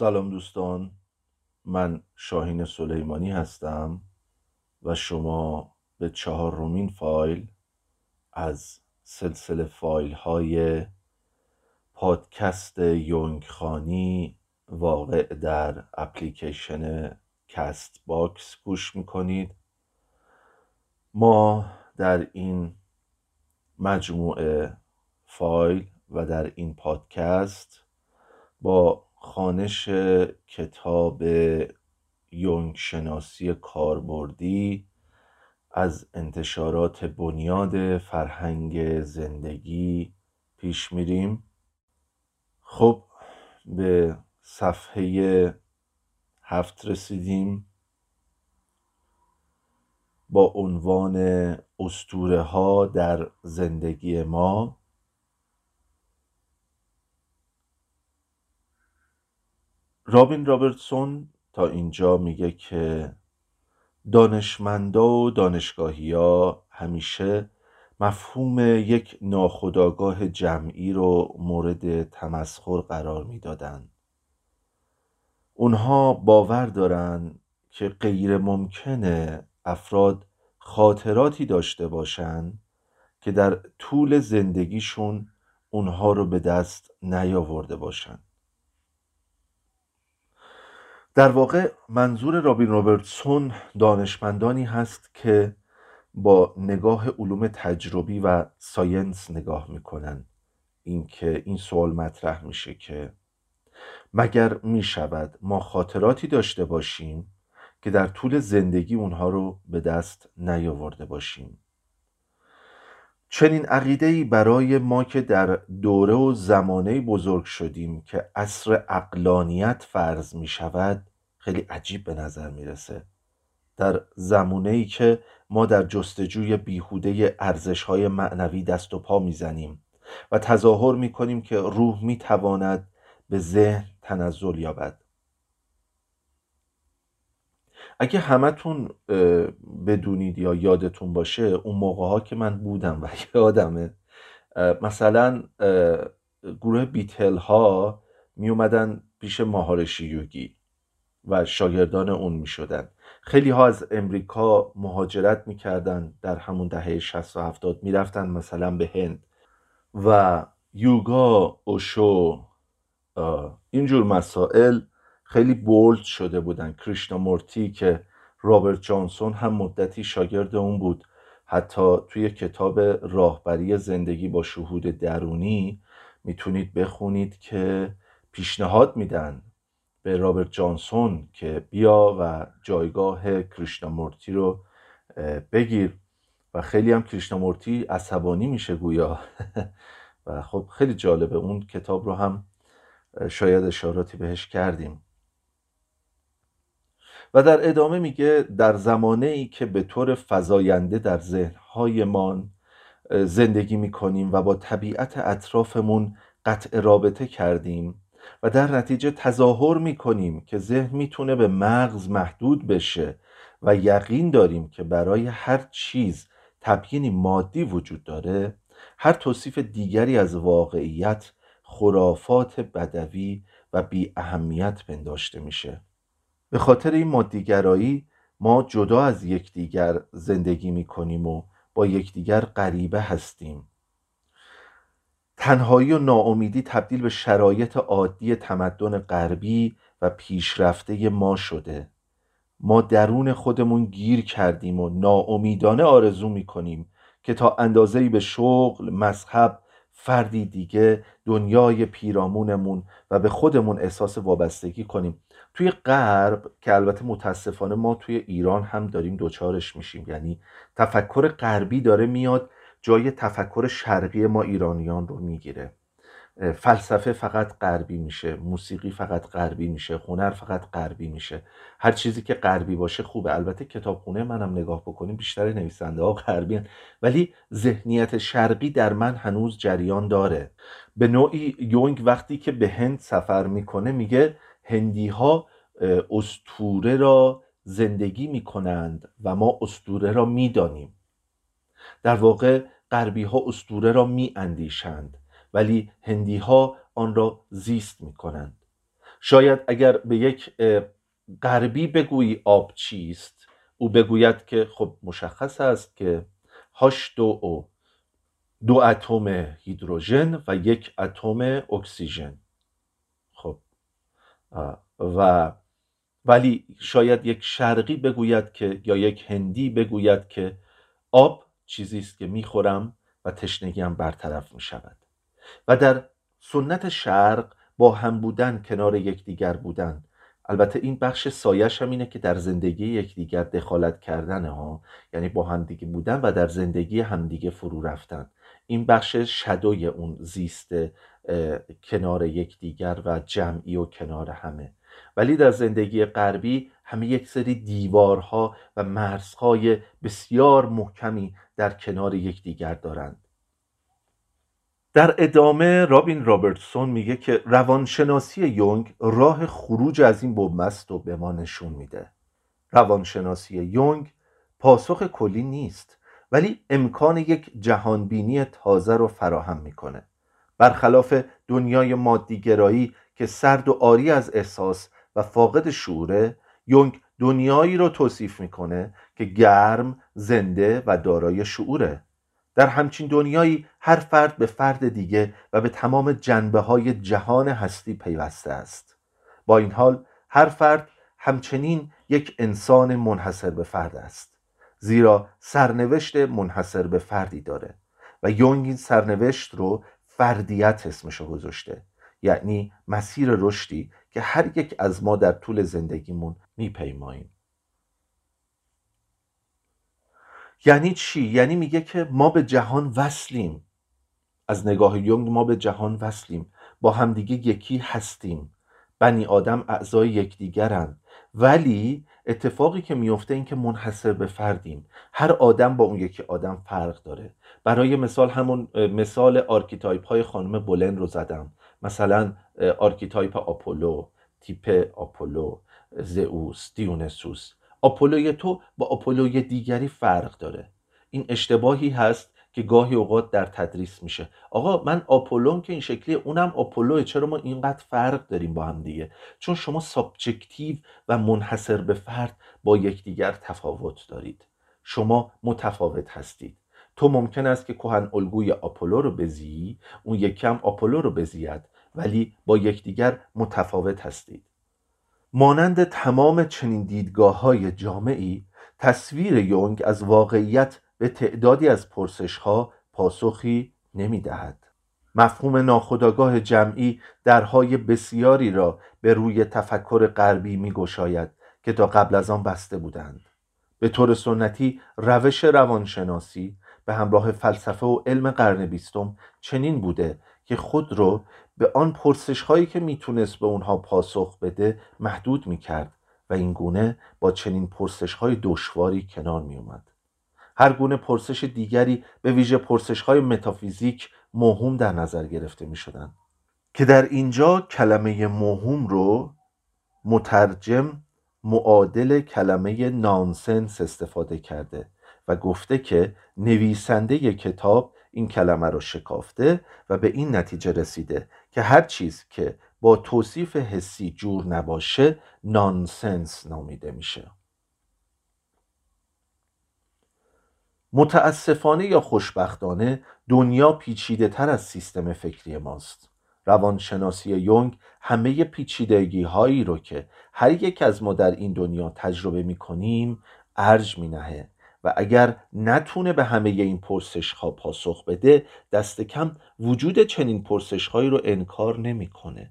سلام دوستان. من شاهین سلیمانی هستم و شما به چهارمین فایل از سلسله فایل های پادکست یونگ خوانی واقع در اپلیکیشن Castbox گوش می‌کنید. ما در این مجموعه فایل و در این پادکست با خانش کتاب یونگ شناسی کاربردی از انتشارات بنیاد فرهنگ زندگی پیش میریم. خب به صفحه هفت رسیدیم. با عنوان استوره ها در زندگی ما. رابین رابرتسون تا اینجا میگه که دانشمندا و دانشگاهی ها همیشه مفهوم یک ناخودآگاه جمعی رو مورد تمسخر قرار می‌دادند. اونها باور دارن که غیر ممکنه افراد خاطراتی داشته باشند که در طول زندگیشون اونها رو به دست نیاورده باشند. در واقع منظور رابین روبرتسون دانشمندانی هست که با نگاه علوم تجربی و ساینس نگاه می‌کنن. اینکه این سوال مطرح میشه که مگر می‌شود ما خاطراتی داشته باشیم که در طول زندگی اونها رو به دست نیاورده باشیم؟ چنین عقیده برای ما که در دوره و زمانه بزرگ شدیم که عصر اقلانیت فرض می شود خیلی عجیب به نظر می‌رسه. در زمونه ای که ما در جستجوی بیهوده ارزش های معنوی دست و پا می‌زنیم و تظاهر می‌کنیم که روح می‌تواند به ذهن تنزل یابد. اگه همتون بدونید یا یادتون باشه اون موقع ها که من بودم و یادمه مثلا گروه بیتل ها می اومدن پیش ماهارشی یوگی و شاگردان اون می شدن خیلی ها از امریکا مهاجرت می‌کردن در همون دهه 60 و 70 می‌رفتن مثلا به هند و یوگا اوشو اینجور مسائل خیلی بولد شده بودن. کریشنامورتی که رابرت جانسون هم مدتی شاگرد اون بود. حتی توی کتاب راهبری زندگی با شهود درونی می‌تونید بخونید که پیشنهاد میدن به رابرت جانسون که بیا و جایگاه کریشنامورتی رو بگیر. و خیلی هم کریشنامورتی عصبانی میشه گویا. و خب خیلی جالبه اون کتاب رو هم شاید اشاراتی بهش کردیم. و در ادامه میگه در زمانه ای که به طور فزاینده در ذهنهایمان زندگی می‌کنیم و با طبیعت اطرافمون قطع رابطه کردیم و در نتیجه تظاهر می‌کنیم که ذهن می‌تونه به مغز محدود بشه و یقین داریم که برای هر چیز تبیینی مادی وجود داره هر توصیف دیگری از واقعیت خرافات بدوی و بی اهمیت پنداشته میشه. به خاطر این مادیگرایی ما جدا از یکدیگر زندگی می‌کنیم و با یکدیگر غریبه هستیم. تنهایی و ناامیدی تبدیل به شرایط عادی تمدن غربی و پیشرفته ما شده. ما درون خودمون گیر کردیم و ناامیدانه آرزو می‌کنیم که تا اندازه‌ای به شغل، مذهب، فردی دیگه دنیای پیرامونمون و به خودمون احساس وابستگی کنیم. توی غرب که البته متاسفانه ما توی ایران هم داریم دوچارش میشیم. یعنی تفکر غربی داره میاد جای تفکر شرقی ما ایرانیان رو می‌گیره. فلسفه فقط غربی میشه موسیقی فقط غربی میشه هنر فقط غربی میشه. هر چیزی که غربی باشه خوبه. البته کتابخونه منم نگاه بکنیم بیشتر نویسنده ها غربی ولی ذهنیت شرقی در من هنوز جریان داره. به نوعی یونگ وقتی که به هند سفر می‌کنه میگه هندی ها استوره را زندگی می‌کنند و ما استوره را می‌دانیم. در واقع غربی ها استوره را می اندیشند ولی هندی ها آن را زیست می کنند شاید اگر به یک غربی بگویی آب چیست او بگوید که خب مشخص است که هاش دو او دو اتم هیدروژن و یک اتم اکسیژن. و ولی شاید یک شرقی بگوید که یا یک هندی بگوید که آب چیزی است که می‌خورم و تشنگیم برطرف می شود و در سنت شرق با هم بودن کنار یکدیگر بودن. البته این بخش سایش هم اینه که در زندگی یکدیگر دخالت کردن ها یعنی با همدیگه بودن و در زندگی همدیگه فرو رفتن. این بخش شدوی اون زیست کنار یکدیگر و جمعی و کنار همه. ولی در زندگی غربی همه یک سری دیوارها و مرزهای بسیار محکمی در کنار یکدیگر دارند. در ادامه رابین رابرتسون میگه که روانشناسی یونگ راه خروج از این بومست رو به ما نشون میده. روانشناسی یونگ پاسخ کلی نیست ولی امکان یک جهانبینی تازه رو فراهم می‌کنه. برخلاف دنیای مادیگرایی که سرد و آری از احساس و فاقد شعوره یونگ دنیایی رو توصیف می‌کنه که گرم، زنده و دارای شعوره. در همچین دنیایی هر فرد به فرد دیگه و به تمام جنبه های جهان هستی پیوسته است. با این حال هر فرد همچنین یک انسان منحصر به فرد است زیرا سرنوشت منحصر به فردی داره و یونگ این سرنوشت رو فردیت اسمشو گذاشته. یعنی مسیر رشدی که هر یک از ما در طول زندگیمون میپیماییم. یعنی چی؟ یعنی میگه که ما به جهان وصلیم. از نگاه یونگ ما به جهان وصلیم. با همدیگه یکی هستیم. بنی آدم اعضای یکدیگرند ولی اتفاقی که میفته این که منحصر به فردیم. هر آدم با اون یکی آدم فرق داره. برای مثال همون مثال archetype های خانم بولن رو زدم. مثلا archetype آپولو تیپ آپولو زئوس دیونیسوس. آپولوی تو با آپولوی دیگری فرق داره. این اشتباهی هست که گاهی اوقات در تدریس میشه. آقا من آپولوئم که این شکلی اونم آپولوه چرا ما اینقدر فرق داریم با هم دیگه؟ چون شما subjective و منحصر به فرد با یکدیگر تفاوت دارید. شما متفاوت هستید. تو ممکن است که کهن الگوی آپولو رو بزیی اون یکیم آپولو رو بزید ولی با یکدیگر متفاوت هستید. مانند تمام چنین دیدگاه های جامعی تصویر یونگ از واقعیت به تعدادی از پرسش ها پاسخی نمی دهد. مفهوم ناخودآگاه جمعی درهای بسیاری را به روی تفکر غربی می گشاید که تا قبل از آن بسته بودند. به طور سنتی روش روانشناسی به همراه فلسفه و علم قرن بیستم چنین بوده که خود رو به آن پرسش هایی که می‌تونست به اونها پاسخ بده محدود می‌کرد و این گونه با چنین پرسش های دشواری کنار می اومد. هر گونه پرسش دیگری به ویژه پرسش های متافیزیک موهوم در نظر گرفته می شدن. که در اینجا کلمه موهوم رو مترجم معادل کلمه نانسنس استفاده کرده و گفته که نویسنده کتاب این کلمه رو شکافته و به این نتیجه رسیده که هر چیز که با توصیف حسی جور نباشه نانسنس نامیده میشه متاسفانه یا خوشبختانه دنیا پیچیده تر از سیستم فکری ماست روانشناسی یونگ همه پیچیدگی هایی رو که هر یک از ما در این دنیا تجربه می کنیم ارج می نهه و اگر نتونه به همه این پرسش ها پاسخ بده دست کم وجود چنین پرسش هایی رو انکار نمی‌کنه.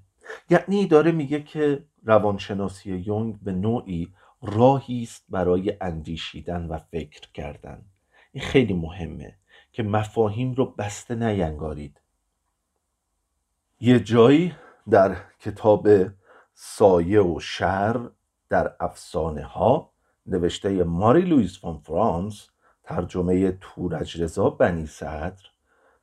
یعنی داره میگه که روانشناسی یونگ به نوعی راهی است برای اندیشیدن و فکر کردن این خیلی مهمه که مفاهیم رو بسته نینگارید. یه جایی در کتاب سایه و شر در افسانه ها نوشته ماری لویز فون فرانس ترجمه تورج رضا بنی صدر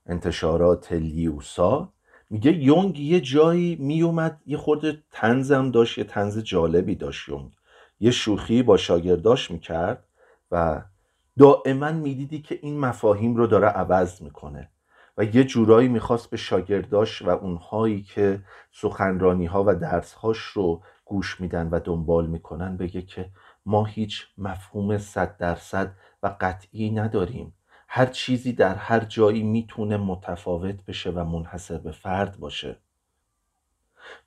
انتشارات لیوسا. میگه یونگ یه جایی میومد یه خورده تنزم داشت یه تنز جالبی داشت یونگ. یه شوخی با شاگرداش می‌کرد و دائما می‌دیدی که این مفاهیم رو داره عوض می‌کنه و یه جورایی می‌خواست به شاگرداش و اونهایی که سخنرانی ها و درس هاش رو گوش میدن و دنبال می‌کنن بگه که ما هیچ مفهوم صد درصد و قطعی نداریم. هر چیزی در هر جایی می‌تونه متفاوت بشه و منحصر به فرد باشه.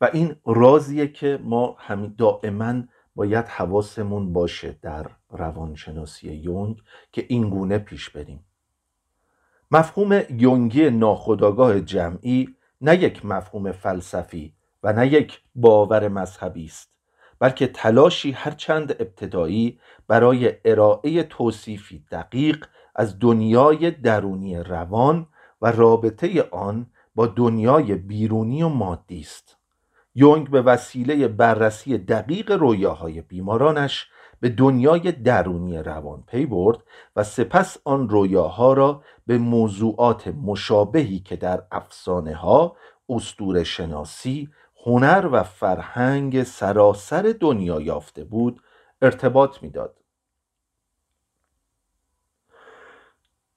و این رازیه که ما دائما باید حواسمون باشه در روانشناسی یونگ که این گونه پیش بریم. مفهوم یونگی ناخودآگاه جمعی نه یک مفهوم فلسفی و نه یک باور مذهبی است بلکه تلاشی هرچند ابتدایی برای ارائه توصیفی دقیق از دنیای درونی روان و رابطه آن با دنیای بیرونی و مادی است. یونگ به وسیله بررسی دقیق رویاهای بیمارانش به دنیای درونی روان پی برد و سپس آن رویاها را به موضوعات مشابهی که در افسانه ها، استور شناسی، هنر و فرهنگ سراسر دنیا یافته بود ارتباط می‌داد.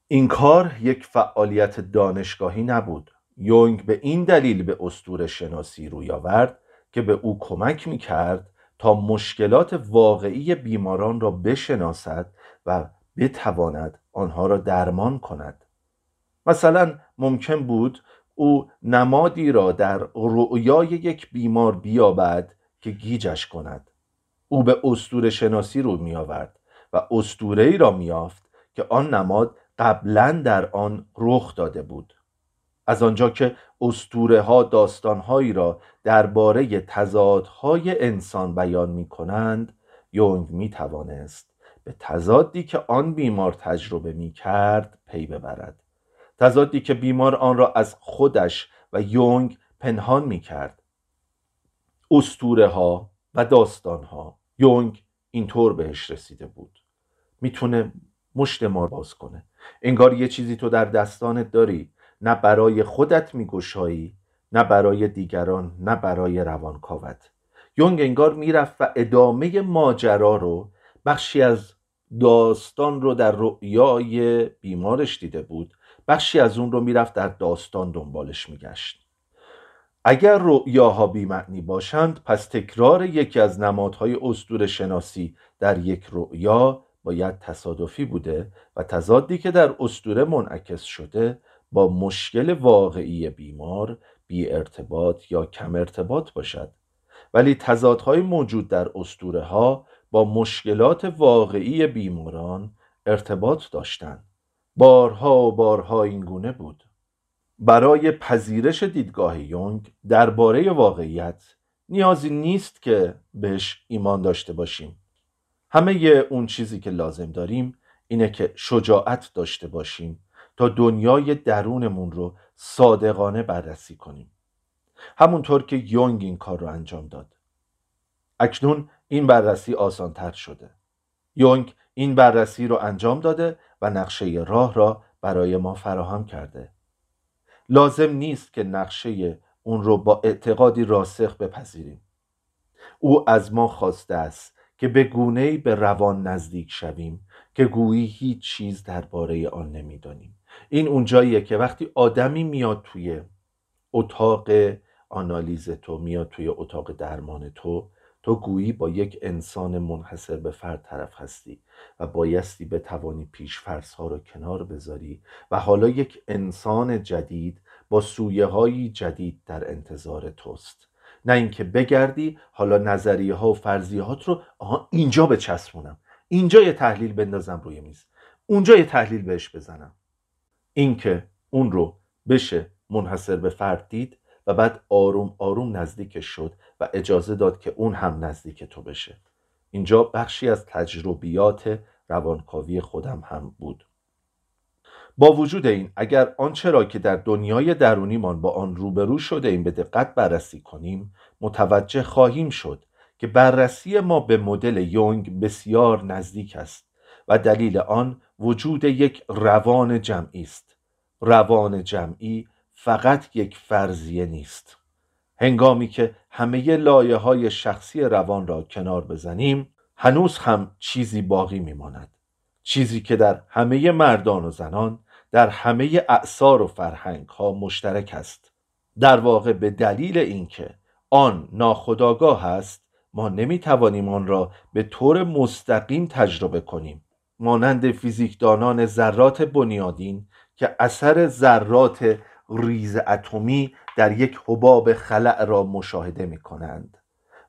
این کار یک فعالیت دانشگاهی نبود یونگ به این دلیل به استور شناسی روی آورد که به او کمک می کرد تا مشکلات واقعی بیماران را بشناسد و بتواند آنها را درمان کند. مثلا ممکن بود او نمادی را در رؤیای یک بیمار بیابد که گیجش کند. او به استور شناسی رو می آورد و استوره ای را میافت که آن نماد قبلا در آن رخ داده بود. از آنجا که استوره ها داستانهایی را درباره تضادهای انسان بیان می کنند یونگ می توانست به تضادی که آن بیمار تجربه می کرد پی ببرد. تضادی که بیمار آن را از خودش و یونگ پنهان می کرد استوره ها و داستان ها یونگ اینطور بهش رسیده بود. می‌تونه مشت ما باز کنه. انگار یه چیزی تو در دستانت داری. نه برای خودت میگشایی نه برای دیگران نه برای روانکاوت. یونگ انگار می‌رفت و ادامه ماجرا رو بخشی از داستان رو در رؤیای بیمارش دیده بود بخشی از اون رو می‌رفت در داستان دنبالش میگشت. اگر رؤیاها بیمعنی باشند پس تکرار یکی از نمادهای استور شناسی در یک رؤیا باید تصادفی بوده و تضادی که در استوره منعکس شده با مشکل واقعی بیمار بی ارتباط یا کم ارتباط باشد. ولی تضادهای موجود در استوره ها با مشکلات واقعی بیماران ارتباط داشتند. بارها و بارها این گونه بود. برای پذیرش دیدگاه یونگ درباره واقعیت نیازی نیست که بهش ایمان داشته باشیم. همه اون چیزی که لازم داریم اینه که شجاعت داشته باشیم تا دنیای درونمون رو صادقانه بررسی کنیم. همونطور که یونگ این کار رو انجام داد. اکنون این بررسی آسانتر شده. یونگ این بررسی رو انجام داده و نقشه راه را برای ما فراهم کرده. لازم نیست که نقشه اون رو با اعتقادی راسخ بپذیریم. او از ما خواسته است که به گونه به روان نزدیک شویم که گویی هیچ چیز درباره آن نمی‌دانیم. این اونجاییه که وقتی آدمی میاد توی اتاق آنالیز تو میاد توی اتاق درمان تو تو گویی با یک انسان منحصر به فرد طرف هستی و بایستی بتوانی پیش فرس ها رو کنار بذاری و حالا یک انسان جدید با سویه های جدید در انتظار توست. نه اینکه بگردی حالا نظریه ها و فرضیات رو آها اینجا بچسبونم. اینجا یه تحلیل بندازم روی میز. اونجا یه تحلیل بهش بزنم. اینکه اون رو بشه منحصر به فرد دید و بعد آروم آروم نزدیکش شد و اجازه داد که اون هم نزدیک تو بشه. اینجا بخشی از تجربیات روانکاوی خودم هم بود. با وجود این اگر آنچه را که در دنیای درونیمان با آن روبرو شده این به دقت بررسی کنیم متوجه خواهیم شد که بررسی ما به مدل یونگ بسیار نزدیک است و دلیل آن وجود یک روان جمعی است. روان جمعی فقط یک فرضیه نیست. هنگامی که همه لایه های شخصی روان را کنار بزنیم هنوز هم چیزی باقی میماند. چیزی که در همه مردان و زنان در همه اعثار و فرهنگ ها مشترک است. در واقع به دلیل اینکه آن ناخداگاه است ما نمی توانیم آن را به طور مستقیم تجربه کنیم. مانند فیزیکدانان ذرات بنیادین که اثر ذرات ریز اتمی در یک حباب خلع را مشاهده می کنند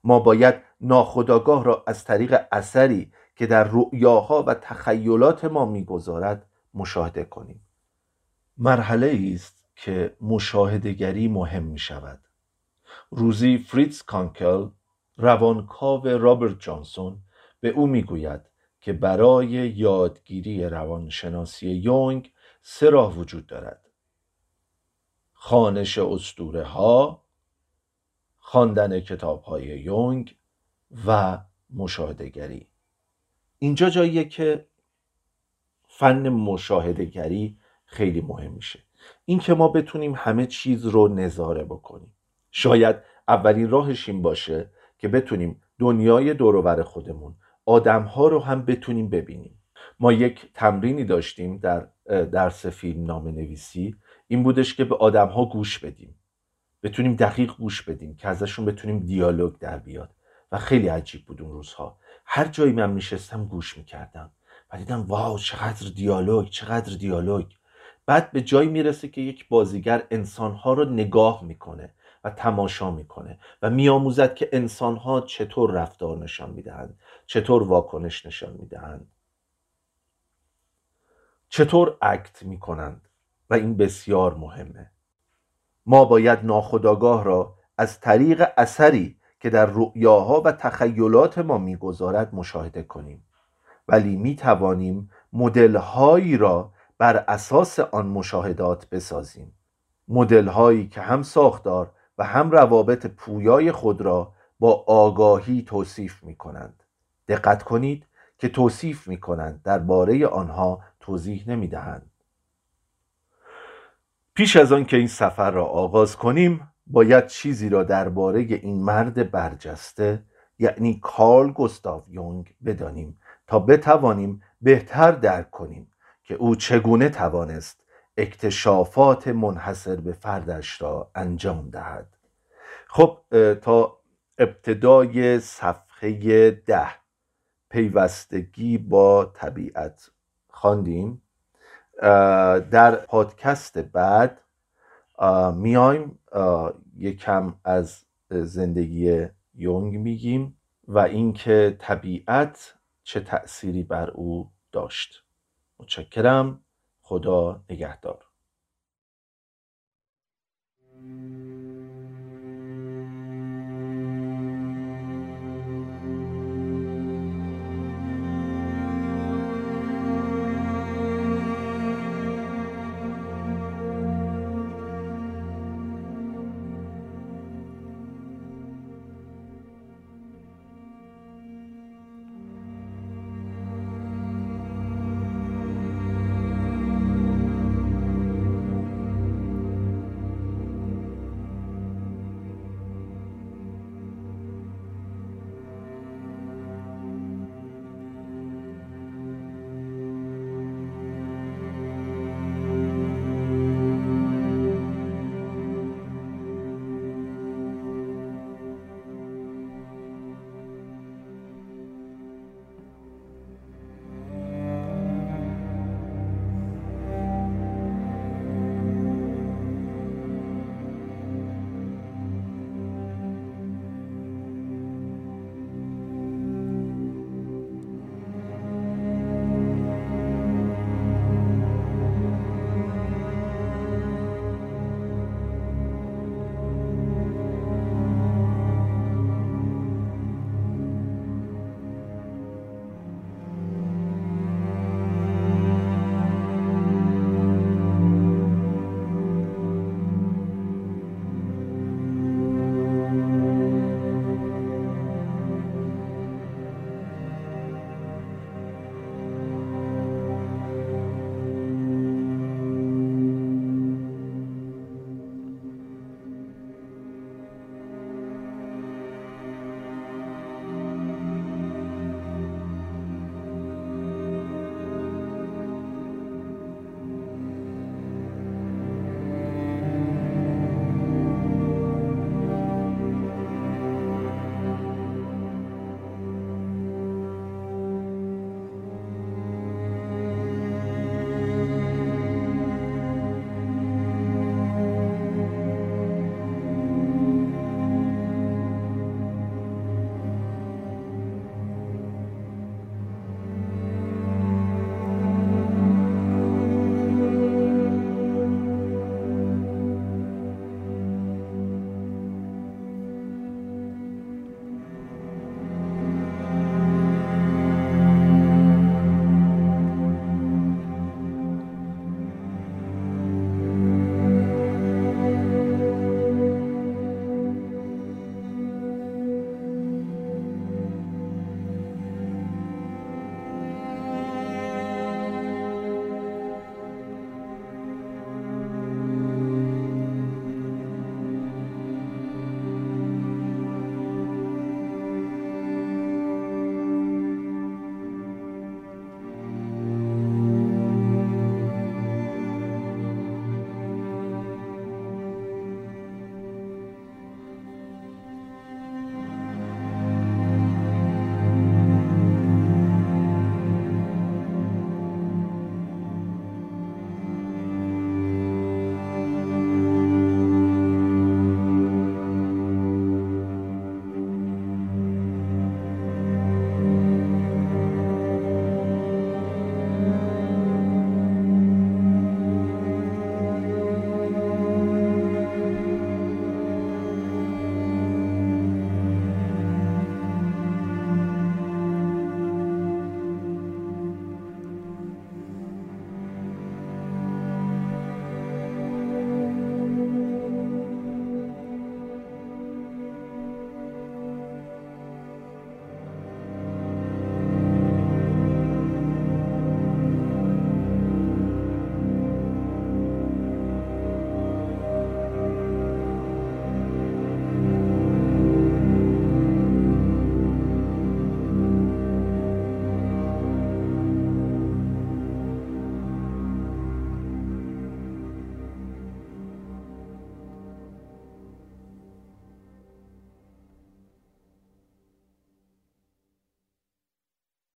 ما باید ناخداگاه را از طریق اثری که در رؤیاها و تخیلات ما می‌گذارد مشاهده کنیم. مرحله است که مشاهدگری مهم می شود روزی فریتز کانکل روانکاو رابرت جانسون به او می‌گوید که برای یادگیری روانشناسی یونگ سه راه وجود دارد. خانش اسطوره ها خواندن کتاب های یونگ و مشاهدگری اینجا جاییه که فن مشاهدگری خیلی مهم میشه. اینکه ما بتونیم همه چیز رو نظاره بکنیم. شاید اولین راهش این باشه که بتونیم دنیای دورور خودمون آدمها رو هم بتونیم ببینیم. ما یک تمرینی داشتیم در درس فیلم نام نویسی این بودش که به آدمها گوش بدیم. بتونیم دقیق گوش بدیم که ازشون بتونیم دیالوگ در بیاد. و خیلی عجیب بود اون روزها. هر جایی من میشستم گوش می‌کردم. و دیدم واو چقدر دیالوگ چقدر دیالوگ. بعد به جایی می‌رسه که یک بازیگر انسانها رو نگاه می‌کنه. و تماشا می‌کنه و میآموزد که انسانها چطور رفتار نشان می‌دهند چطور واکنش نشان می‌دهند. چطور اکت می‌کنند و این بسیار مهمه. ما باید ناخداگاه را از طریق اثری که در رؤیاها و تخیلات ما می‌گذارد مشاهده کنیم. ولی می توانیم مدلهایی را بر اساس آن مشاهدات بسازیم. مدلهایی که هم ساختار و هم روابط پویای خود را با آگاهی توصیف می کنند دقت کنید که توصیف می کنند درباره آنها توضیح نمی دهند پیش از آن که این سفر را آغاز کنیم باید چیزی را درباره این مرد برجسته یعنی کارل گستاو یونگ بدانیم تا بتوانیم بهتر درک کنیم که او چگونه توانست اکتشافات منحصر به فردش را انجام دهد. خب تا ابتدای صفحه ده پیوستگی با طبیعت خواندیم. در پادکست بعد میایم یکم از زندگی یونگ میگیم و اینکه طبیعت چه تأثیری بر او داشت. متشکرم. خدا نگهدار.